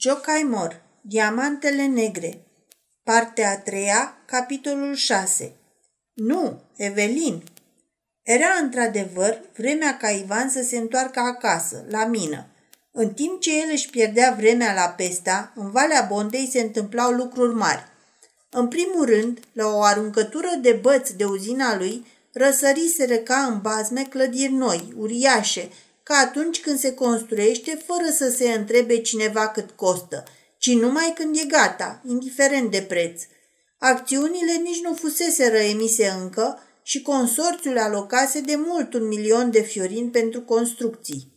Jocaimor, Diamantele negre Partea a treia, capitolul 6 Nu, Evelin! Era într-adevăr vremea ca Ivan să se întoarcă acasă, la mină. În timp ce el își pierdea vremea la Pesta, în Valea Bondei se întâmplau lucruri mari. În primul rând, la o aruncătură de băți de uzina lui, răsăriseră ca în bazme clădiri noi, uriașe, ca atunci când se construiește fără să se întrebe cineva cât costă, ci numai când e gata, indiferent de preț. Acțiunile nici nu fusese emise încă și consorțiul alocase de mult un milion de fiorini pentru construcții.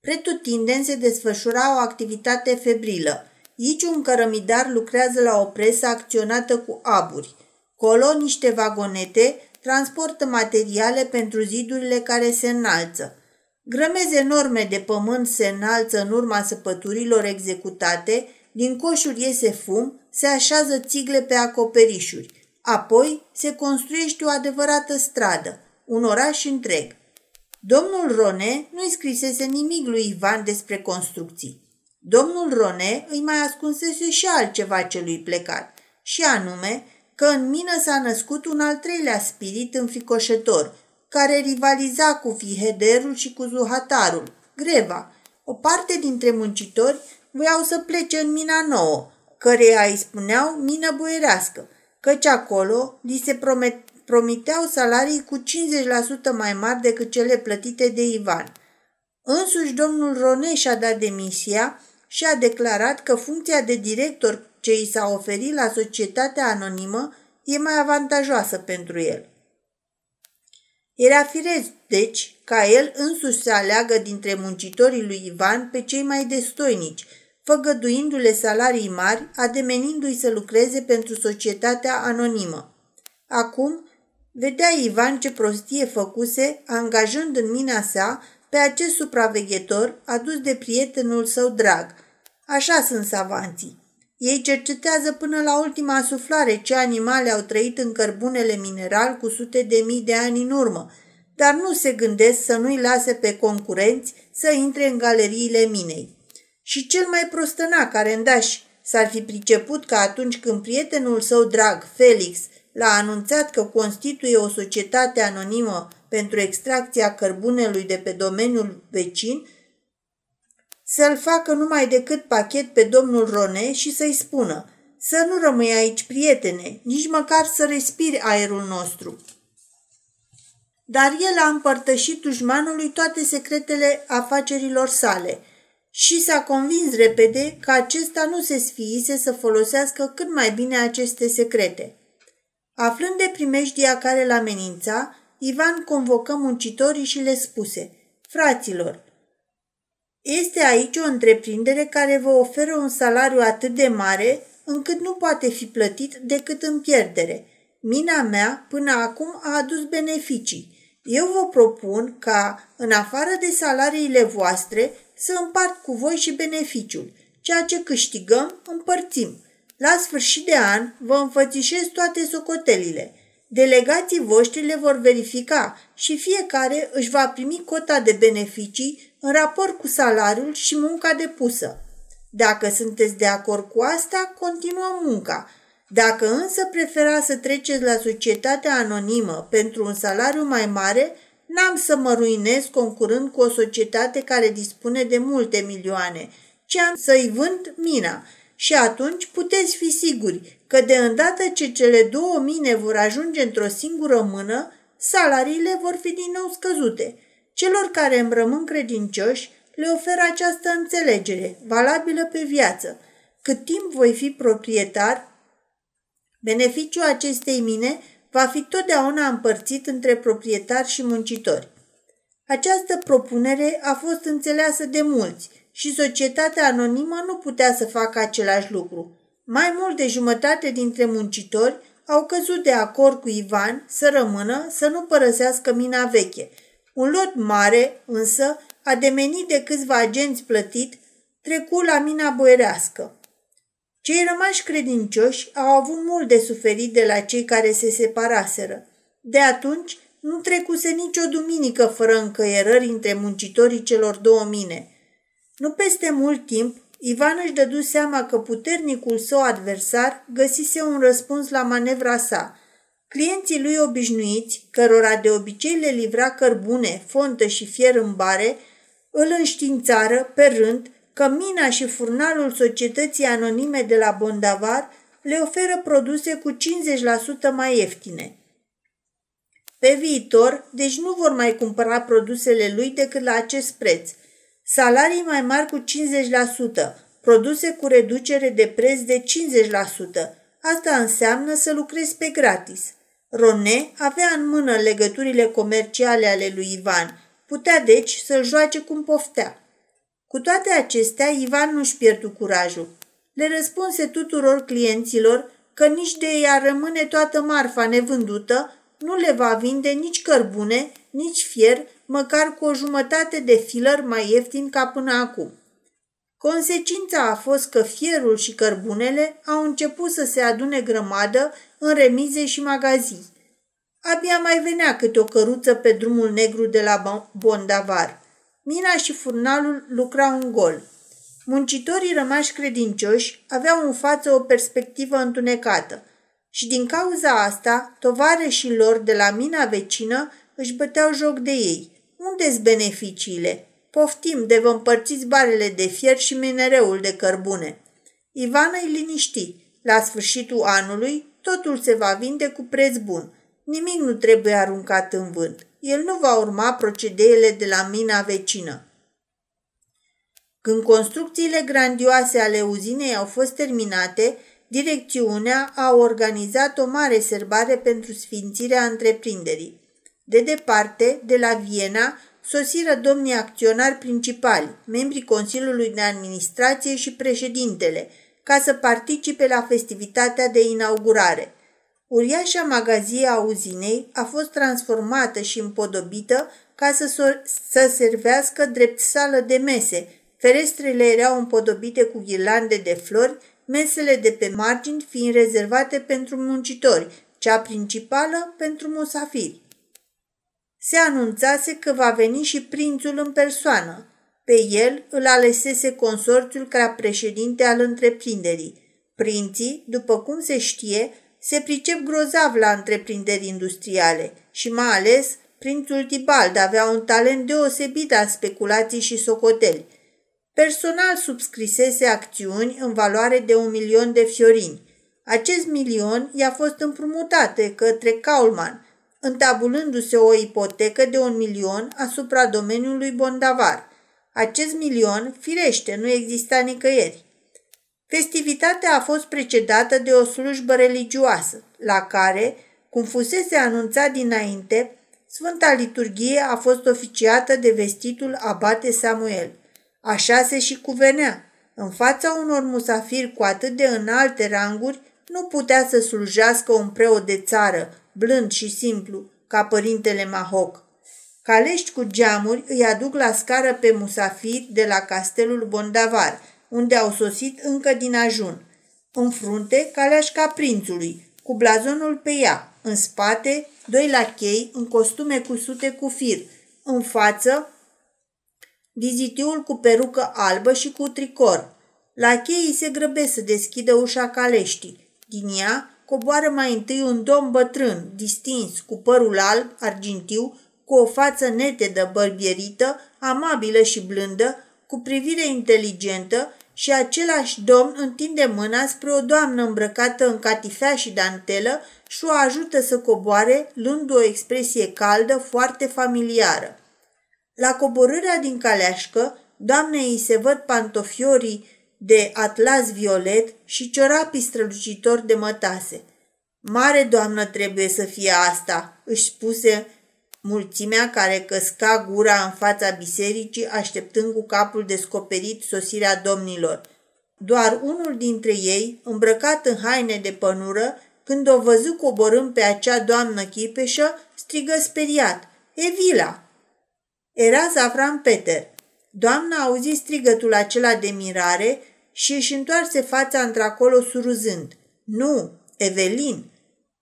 Pretutindeni se desfășura o activitate febrilă. Aici un cărămidar lucrează la o presă acționată cu aburi. Colo niște vagonete transportă materiale pentru zidurile care se înalță. Grămezi enorme de pământ se înalță în urma săpăturilor executate, din coșuri iese fum, se așează țigle pe acoperișuri. Apoi se construiește o adevărată stradă, un oraș întreg. Domnul Rone nu-i scrisese nimic lui Ivan despre construcții. Domnul Rone îi mai ascunsese și altceva celui plecat, și anume că în mină s-a născut un al treilea spirit înficoșător, care rivaliza cu Fihederul și cu Zuhatarul, Greva. O parte dintre muncitori voiau să plece în mina nouă, căreia îi spuneau mină boierească, căci acolo li se promet, promiteau salarii cu 50% mai mari decât cele plătite de Ivan. Însuși domnul Roneș și-a dat demisia și a declarat că funcția de director ce i s-a oferit la societatea anonimă e mai avantajoasă pentru el. Era firesc, deci, ca el însuși să aleagă dintre muncitorii lui Ivan pe cei mai destoinici, făgăduindu-le salarii mari, ademenindu-i să lucreze pentru societatea anonimă. Acum, vedea Ivan ce prostie făcuse, angajând în mina sa pe acest supraveghetor adus de prietenul său drag. Așa sunt savanții. Ei cercetează până la ultima suflare ce animale au trăit în cărbunele mineral cu sute de mii de ani în urmă, dar nu se gândesc să nu-i lase pe concurenți să intre în galeriile minei. Și cel mai prostăna carendaș s-ar fi priceput că atunci când prietenul său drag, Felix, l-a anunțat că constituie o societate anonimă pentru extracția cărbunelui de pe domeniul vecin, să-l facă numai decât pachet pe domnul Rone și să-i spună să nu rămâi aici, prietene, nici măcar să respiri aerul nostru. Dar el a împărtășit dușmanului toate secretele afacerilor sale și s-a convins repede că acesta nu se sfiise să folosească cât mai bine aceste secrete. Aflând de primejdia care l amenința, Ivan convocă muncitorii și le spuse, Fraților, este aici o întreprindere care vă oferă un salariu atât de mare încât nu poate fi plătit decât în pierdere. Mina mea până acum a adus beneficii. Eu vă propun ca, în afară de salariile voastre, să împart cu voi și beneficiul. Ceea ce câștigăm, împărțim. La sfârșit de an vă înfățișez toate socotelile. Delegații voștri le vor verifica și fiecare își va primi cota de beneficii în raport cu salariul și munca depusă. Dacă sunteți de acord cu asta, continuăm munca. Dacă însă preferați să treceți la societatea anonimă pentru un salariu mai mare, n-am să mă ruinez concurând cu o societate care dispune de multe milioane, ci am să-i vând mina. Și atunci puteți fi siguri că de îndată ce cele două mine vor ajunge într-o singură mână, salariile vor fi din nou scăzute – Celor care îmi rămân credincioși le ofer această înțelegere, valabilă pe viață. Cât timp voi fi proprietar, beneficiul acestei mine va fi totdeauna împărțit între proprietari și muncitori. Această propunere a fost înțeleasă de mulți și societatea anonimă nu putea să facă același lucru. Mai mult de jumătate dintre muncitori au căzut de acord cu Ivan să rămână, să nu părăsească mina veche – un lot mare, însă, ademenit de câțiva agenți plătit, trecu la mina boierească. Cei rămași credincioși au avut mult de suferit de la cei care se separaseră. De atunci nu trecuse nicio duminică fără încăierări între muncitorii celor două mine. Nu peste mult timp, Ivan își dădu seama că puternicul său adversar găsise un răspuns la manevra sa. Clienții lui obișnuiți, cărora de obicei le livra cărbune, fontă și fier în bare, îl înștiințară, pe rând, că mina și furnalul societății anonime de la Bondavar le oferă produse cu 50% mai ieftine. Pe viitor, deci nu vor mai cumpăra produsele lui decât la acest preț. Salarii mai mari cu 50%, produse cu reducere de preț de 50%. Asta înseamnă să lucrezi pe gratis. Rone avea în mână legăturile comerciale ale lui Ivan. Putea deci să-l joace cum poftea. Cu toate acestea, Ivan nu-și pierdu curajul. Le răspunse tuturor clienților că nici de ea rămâne toată marfa nevândută, nu le va vinde nici cărbune, nici fier, măcar cu o jumătate de filer mai ieftin ca până acum. Consecința a fost că fierul și cărbunele au început să se adune grămadă în remize și magazii. Abia mai venea câte o căruță pe drumul negru de la Bondavar. Mina și furnalul lucrau în gol. Muncitorii rămași credincioși aveau în față o perspectivă întunecată și din cauza asta, tovarășii lor de la mina vecină își băteau joc de ei. Unde-s beneficiile? Poftim de vă împărțiți barele de fier și minereul de cărbune. Ivan îi liniști. La sfârșitul anului, totul se va vinde cu preț bun. Nimic nu trebuie aruncat în vânt. El nu va urma procedeele de la mina vecină. Când construcțiile grandioase ale uzinei au fost terminate, direcțiunea a organizat o mare serbare pentru sfințirea întreprinderii. De departe, de la Viena, sosiră domnii acționari principali, membrii Consiliului de Administrație și președintele, ca să participe la festivitatea de inaugurare. Uriașa magazie a uzinei a fost transformată și împodobită ca să, so- să servească drept sală de mese. Ferestrele erau împodobite cu ghirlande de flori, mesele de pe margini fiind rezervate pentru muncitori, cea principală pentru musafiri. Se anunțase că va veni și prințul în persoană. Pe el îl alesese consorțiul ca președinte al întreprinderii. Prinții, după cum se știe, se pricep grozav la întreprinderi industriale și mai ales prințul Tibald avea un talent deosebit al speculații și socoteli. Personal subscrisese acțiuni în valoare de un milion de fiorini. Acest milion i-a fost împrumutat către Kaulman, întabulându-se o ipotecă de un milion asupra domeniului Bondavar. Acest milion, firește, nu exista nicăieri. Festivitatea a fost precedată de o slujbă religioasă, la care, cum fusese anunțat dinainte, Sfânta Liturghie a fost oficiată de vestitul abate Samuel. Așa se și cuvenea. În fața unor musafiri cu atât de înalte ranguri, nu putea să slujească un preot de țară, blând și simplu, ca părintele Mahoc. Calești cu geamuri îi aduc la scară pe musafiri de la castelul Bondavar, unde au sosit încă din ajun. În frunte, caleașca prințului, cu blazonul pe ea. În spate, doi lachei în costume cusute cu fir. În față, vizitiul cu perucă albă și cu tricor. Lacheii se grăbesc să deschidă ușa caleștii. Din ea coboară mai întâi un domn bătrân, distins, cu părul alb, argintiu, cu o față netedă, bărbierită, amabilă și blândă, cu privire inteligentă și același domn întinde mâna spre o doamnă îmbrăcată în catifea și dantelă și o ajută să coboare, luând o expresie caldă, foarte familiară. La coborârea din caleașcă, doamnei îi se văd pantofiorii de atlas violet și ciorapii strălucitori de mătase. Mare doamnă trebuie să fie asta, își spuse mulțimea care căsca gura în fața bisericii așteptând cu capul descoperit sosirea domnilor. Doar unul dintre ei, îmbrăcat în haine de pănură, când o văzu coborând pe acea doamnă chipeșă, strigă speriat, Evila! Era Zafran Peter. Doamna auzi strigătul acela de mirare și își întoarse fața într-acolo suruzând. Nu, Evelin!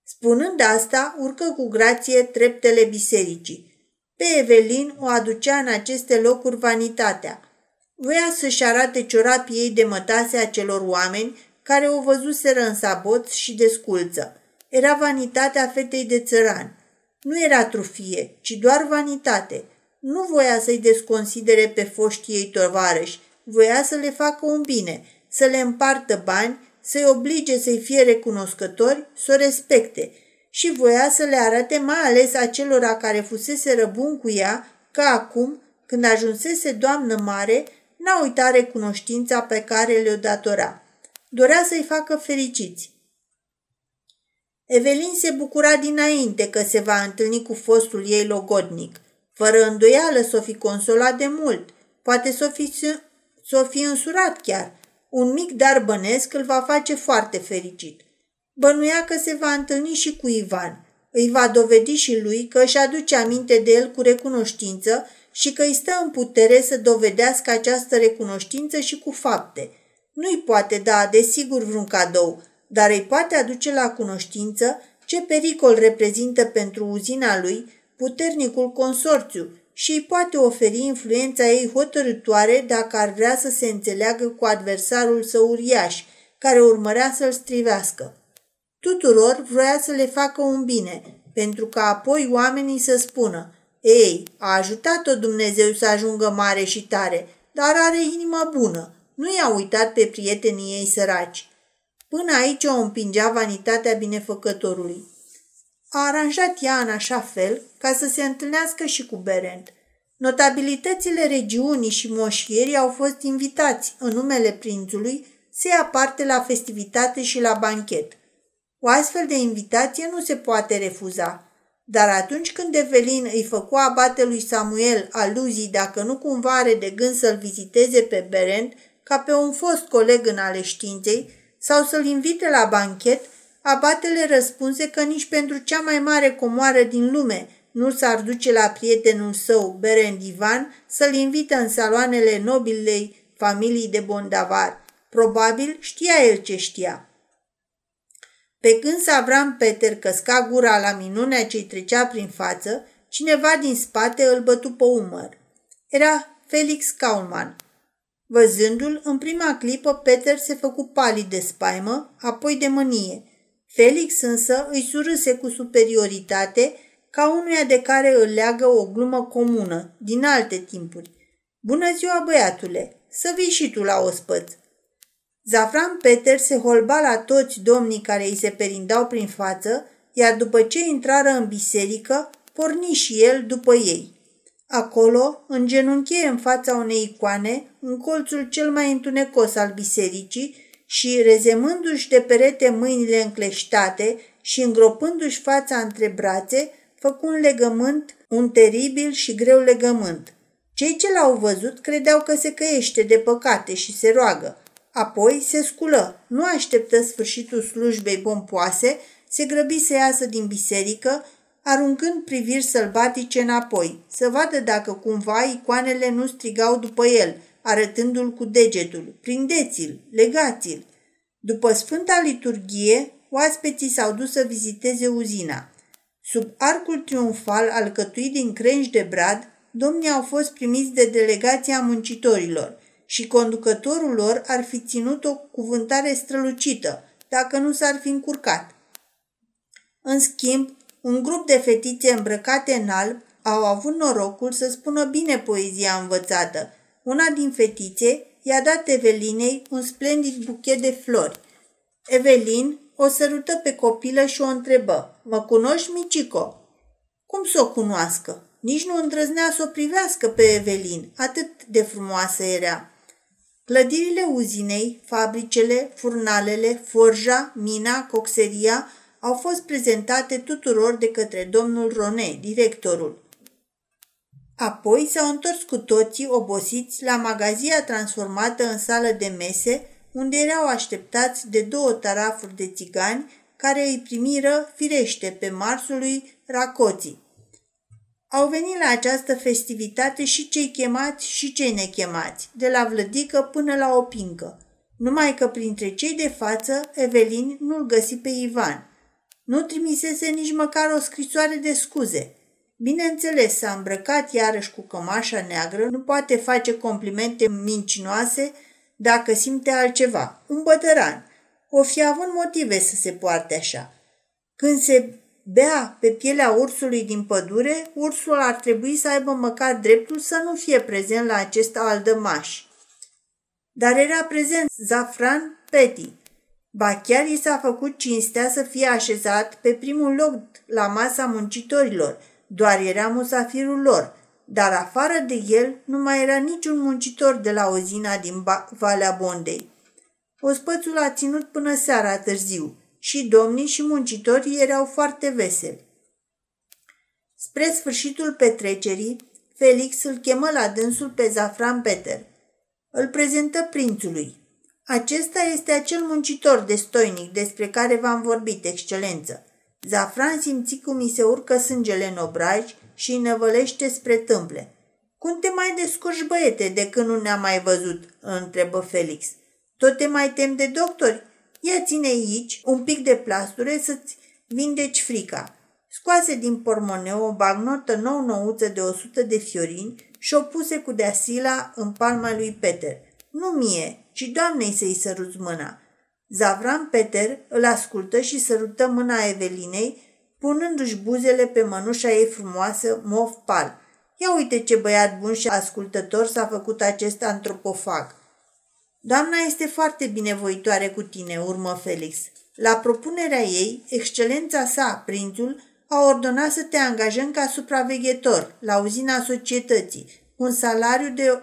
Spunând asta, urcă cu grație treptele bisericii. Pe Evelin o aducea în aceste locuri vanitatea. Voia să-și arate ciorapii ei de mătase acelor oameni care o văzuseră în sabot și de sculță. Era vanitatea fetei de țăran. Nu era trufie, ci doar vanitate. Nu voia să-i desconsidere pe foștii ei tovarăși, voia să le facă un bine, să le împartă bani, să-i oblige să-i fie recunoscători, să o respecte și voia să le arate mai ales acelora care fusese răbun cu ea că acum, când ajunsese doamnă mare, n-a uitat recunoștința pe care le-o datora. Dorea să-i facă fericiți. Evelin se bucura dinainte că se va întâlni cu fostul ei logodnic. Fără îndoială s-o fi consolat de mult. Poate s-o fi, s-o fi însurat chiar. Un mic dar bănesc îl va face foarte fericit. Bănuia că se va întâlni și cu Ivan. Îi va dovedi și lui că își aduce aminte de el cu recunoștință și că îi stă în putere să dovedească această recunoștință și cu fapte. Nu-i poate da, desigur, vreun cadou, dar îi poate aduce la cunoștință ce pericol reprezintă pentru uzina lui puternicul consorțiu și îi poate oferi influența ei hotărătoare dacă ar vrea să se înțeleagă cu adversarul său uriaș, care urmărea să-l strivească. Tuturor vroia să le facă un bine, pentru ca apoi oamenii să spună Ei, a ajutat-o Dumnezeu să ajungă mare și tare, dar are inima bună. Nu i-a uitat pe prietenii ei săraci. Până aici o împingea vanitatea binefăcătorului. A aranjat ea în așa fel ca să se întâlnească și cu Berend. Notabilitățile regiunii și moșierii au fost invitați în numele prințului să ia parte la festivitate și la banchet. O astfel de invitație nu se poate refuza. Dar atunci când Evelin îi făcu abatelui Samuel aluzii dacă nu cumva are de gând să-l viziteze pe Berend ca pe un fost coleg în ale științei sau să-l invite la banchet, abatele răspunse că nici pentru cea mai mare comoară din lume nu s-ar duce la prietenul său, Berend Ivan, să-l invită în saloanele nobilei familii de Bondavar. Probabil știa el ce știa. Pe când Savram Peter căsca gura la minunea ce-i trecea prin față, cineva din spate îl bătu pe umăr. Era Felix Kaulman. Văzându-l, în prima clipă, Peter se făcu palid de spaimă, apoi de mânie. Felix însă îi surâse cu superioritate, ca unuia de care îl leagă o glumă comună, din alte timpuri. Bună ziua, băiatule! Să vii și tu la ospăț! Zafran Peter se holba la toți domnii care îi se perindau prin față, iar după ce intrară în biserică, porni și el după ei. Acolo, în genunchie în fața unei icoane, în colțul cel mai întunecos al bisericii și rezemându-și de perete mâinile încleștate și îngropându-și fața între brațe, făcu un legământ, un teribil și greu legământ. Cei ce l-au văzut credeau că se căiește de păcate și se roagă. Apoi se sculă, nu așteptă sfârșitul slujbei pompoase, se grăbi să iasă din biserică, aruncând priviri sălbatice înapoi, să vadă dacă cumva icoanele nu strigau după el, arătându-l cu degetul. Prindeți-l, legați-l! După Sfânta Liturghie, oaspeții s-au dus să viziteze uzina. Sub arcul triumfal alcătuit din crengi de brad, domnii au fost primiți de delegația muncitorilor și conducătorul lor ar fi ținut o cuvântare strălucită, dacă nu s-ar fi încurcat. În schimb, un grup de fetițe îmbrăcate în alb au avut norocul să spună bine poezia învățată. Una din fetițe i-a dat Evelinei un splendid buchet de flori. Evelin o sărută pe copilă și o întrebă. Mă cunoști, Micico?" Cum să o cunoască? Nici nu îndrăznea să o privească pe Evelin, atât de frumoasă era. Clădirile uzinei, fabricele, furnalele, forja, mina, coxeria au fost prezentate tuturor de către domnul Rone, directorul. Apoi s-au întors cu toții obosiți la magazia transformată în sală de mese, unde erau așteptați de două tarafuri de țigani care îi primiră firește pe marsul lui Racoții. Au venit la această festivitate și cei chemați și cei nechemați, de la vlădică până la opincă. Numai că printre cei de față, Evelin nu-l găsi pe Ivan. Nu trimisese nici măcar o scrisoare de scuze. Bineînțeles, s-a îmbrăcat iarăși cu cămașa neagră, nu poate face complimente mincinoase dacă simte altceva. Un bătăran. O fi având motive să se poarte așa. Când se bea pe pielea ursului din pădure, ursul ar trebui să aibă măcar dreptul să nu fie prezent la acest aldămaș. Dar era prezent Zafran Petty. Ba chiar i s-a făcut cinstea să fie așezat pe primul loc la masa muncitorilor, doar era musafirul lor, dar afară de el nu mai era niciun muncitor de la uzina din Valea Bondei. Ospățul a ținut până seara târziu și domnii și muncitorii erau foarte veseli. Spre sfârșitul petrecerii, Felix îl chemă la dânsul pe Zafran Peter. Îl prezentă prințului. Acesta este acel muncitor destoinic despre care v-am vorbit, excelență. Zafran simți cum îi se urcă sângele în obraj și îi năvălește spre tâmple. Cum te mai descurci, băiete, de când nu ne-am mai văzut?" întrebă Felix. Tot te mai tem de doctori? Ia ține aici un pic de plasture să-ți vindeci frica. Scoase din pormoneu o bagnotă nou-nouță de 100 de fiorini și o puse cu deasila în palma lui Peter. Nu mie, ci doamnei să-i săruți mâna. Zavran Peter îl ascultă și sărută mâna Evelinei, punându-și buzele pe mănușa ei frumoasă, mov pal. Ia uite ce băiat bun și ascultător s-a făcut acest antropofag. Doamna este foarte binevoitoare cu tine, urmă Felix. La propunerea ei, excelența sa, prințul, a ordonat să te angajăm ca supraveghetor la uzina societății, cu un salariu de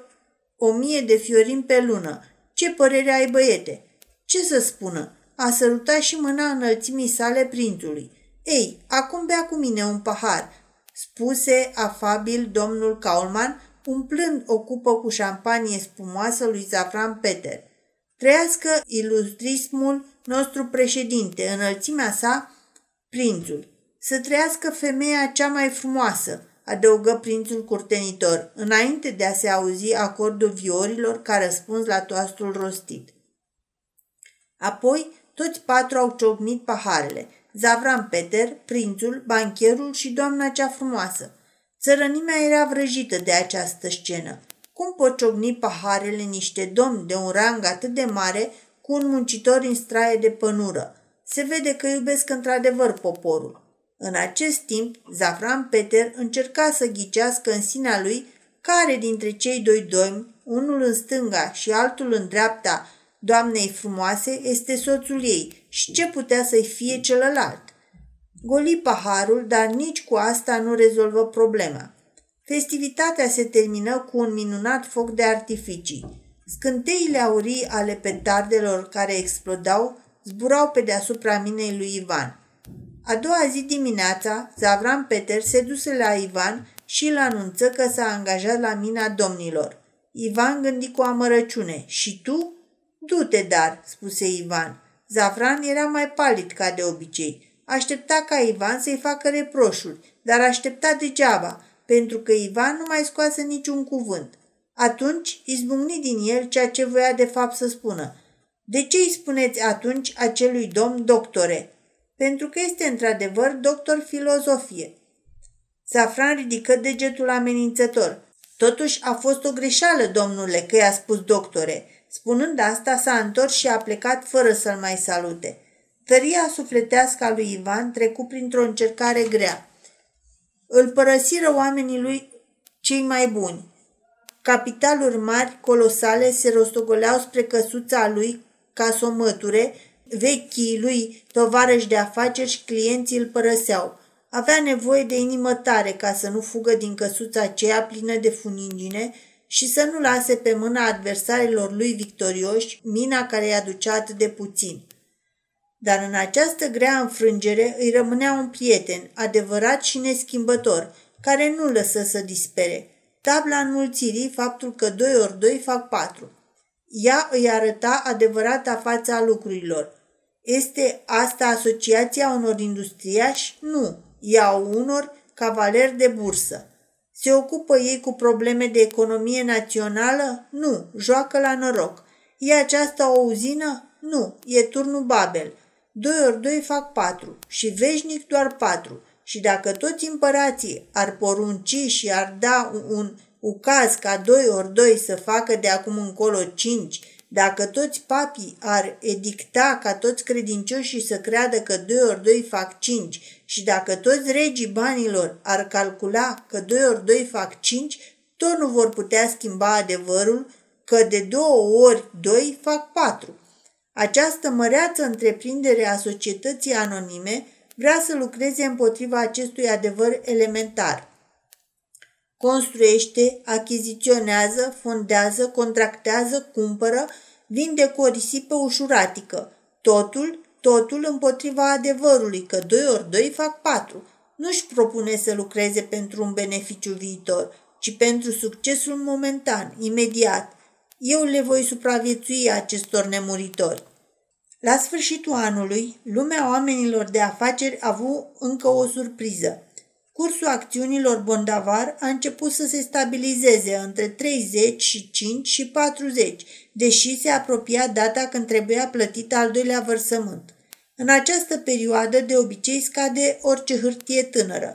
o mie de fiorin pe lună. Ce părere ai, băiete? Ce să spună? A sărutat și mâna înălțimii sale prințului. Ei, acum bea cu mine un pahar, spuse afabil domnul Kaulman, umplând o cupă cu șampanie spumoasă lui Zafran Peter. Trăiască ilustrismul nostru președinte, înălțimea sa, prințul. Să trăiască femeia cea mai frumoasă, adăugă prințul curtenitor, înainte de a se auzi acordul viorilor ca răspuns la toastul rostit. Apoi, toți patru au ciocnit paharele, Zavran Peter, prințul, bancherul și doamna cea frumoasă – Țărănimea era vrăjită de această scenă. Cum pot ciocni paharele niște domni de un rang atât de mare cu un muncitor în straie de pănură? Se vede că iubesc într-adevăr poporul. În acest timp, Zafran Peter încerca să ghicească în sinea lui care dintre cei doi domni, unul în stânga și altul în dreapta doamnei frumoase, este soțul ei și ce putea să-i fie celălalt. Goli paharul, dar nici cu asta nu rezolvă problema. Festivitatea se termină cu un minunat foc de artificii. Scânteile aurii ale petardelor care explodau zburau pe deasupra minei lui Ivan. A doua zi dimineața, Zavran Peter se duse la Ivan și îl anunță că s-a angajat la mina domnilor. Ivan gândi cu amărăciune. Și tu? Du-te, dar, spuse Ivan. Zavran era mai palid ca de obicei. Aștepta ca Ivan să-i facă reproșuri, dar aștepta degeaba, pentru că Ivan nu mai scoase niciun cuvânt. Atunci izbucni din el ceea ce voia de fapt să spună. De ce îi spuneți atunci acelui domn doctore? Pentru că este într-adevăr doctor filozofie. Safran ridică degetul amenințător. Totuși a fost o greșeală, domnule, că i-a spus doctore. Spunând asta, s-a întors și a plecat fără să-l mai salute. Tăria sufletească a lui Ivan trecu printr-o încercare grea. Îl părăsiră oamenii lui cei mai buni. Capitaluri mari, colosale, se rostogoleau spre căsuța lui ca să o măture, vechii lui tovarăși de afaceri și clienții îl părăseau. Avea nevoie de inimă tare ca să nu fugă din căsuța aceea plină de funingine și să nu lase pe mâna adversarilor lui victorioși mina care i-a ducea atât de puțin. Dar în această grea înfrângere îi rămânea un prieten, adevărat și neschimbător, care nu lăsă să dispere. Tabla înmulțirii, faptul că doi ori doi fac patru. Ea îi arăta adevărata fața lucrurilor. Este asta asociația unor industriași? Nu, ea unor cavaleri de bursă. Se ocupă ei cu probleme de economie națională? Nu, joacă la noroc. E aceasta o uzină? Nu, e turnul Babel. Doi ori doi fac patru și veșnic doar patru. Și dacă toți împărații ar porunci și ar da un ucaz ca doi ori doi să facă de acum încolo cinci, dacă toți papii ar edicta ca toți credincioșii să creadă că doi ori doi fac cinci și dacă toți regii banilor ar calcula că doi ori doi fac cinci, tot nu vor putea schimba adevărul că de două ori doi fac patru. Această măreață întreprindere a societății anonime vrea să lucreze împotriva acestui adevăr elementar. Construiește, achiziționează, fondează, contractează, cumpără, vinde cu o risipă ușuratică. Totul, totul împotriva adevărului că doi ori doi fac patru. Nu-și propune să lucreze pentru un beneficiu viitor, ci pentru succesul momentan, imediat. Eu le voi supraviețui acestor nemuritori. La sfârșitul anului, lumea oamenilor de afaceri a avut încă o surpriză. Cursul acțiunilor Bondavar a început să se stabilizeze între 35 și 40, deși se apropia data când trebuia plătit al doilea vărsământ. În această perioadă de obicei scade orice hârtie tânără.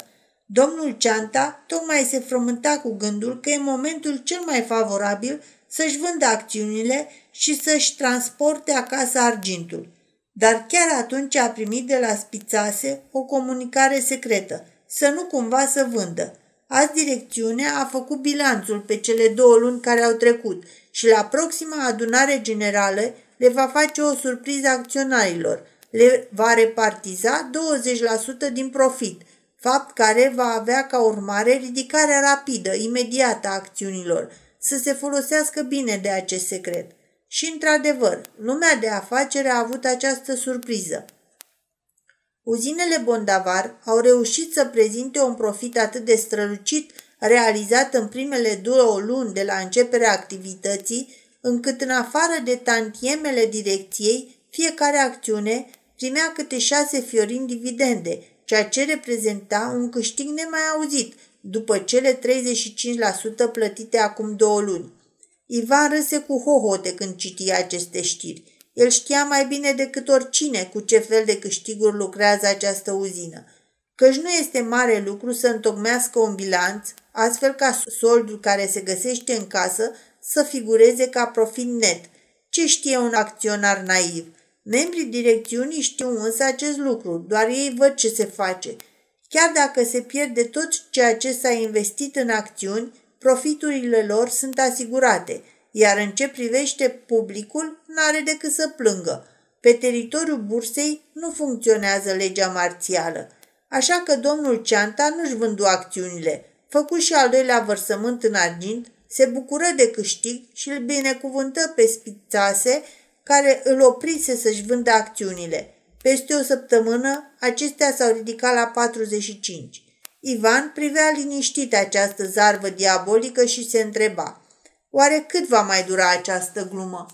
Domnul Ceanta tocmai se frământa cu gândul că e momentul cel mai favorabil să-și vândă acțiunile și să-și transporte acasă argintul. Dar chiar atunci a primit de la Spițase o comunicare secretă, să nu cumva să vândă. Azi direcțiunea a făcut bilanțul pe cele două luni care au trecut și la proxima adunare generală le va face o surpriză acționarilor. Le va repartiza 20% din profit, fapt care va avea ca urmare ridicarea rapidă, imediată a acțiunilor, să se folosească bine de acest secret. Și, într-adevăr, lumea de afacere a avut această surpriză. Uzinele Bondavar au reușit să prezinte un profit atât de strălucit realizat în primele două luni de la începerea activității, încât în afară de tantiemele direcției, fiecare acțiune primea câte șase fiorini dividende, ceea ce reprezenta un câștig nemai auzit după cele 35% plătite acum două luni. Ivan râse cu hohote când citia aceste știri. El știa mai bine decât oricine cu ce fel de câștiguri lucrează această uzină. Căci nu este mare lucru să întocmească un bilanț, astfel ca soldul care se găsește în casă să figureze ca profit net. Ce știe un acționar naiv? Membrii direcțiunii știu însă acest lucru, doar ei văd ce se face. Chiar dacă se pierde tot ceea ce s-a investit în acțiuni, profiturile lor sunt asigurate, iar în ce privește publicul, n-are decât să plângă. Pe teritoriul bursei nu funcționează legea marțială, așa că domnul Ceanta nu-și vându acțiunile, făcu și al doilea vărsământ în argint, se bucură de câștig și îl binecuvântă pe spițase care îl oprise să-și vândă acțiunile. Peste o săptămână, acestea s-au ridicat la 45. Ivan privea liniștit această zarvă diabolică și se întreba, oare cât va mai dura această glumă?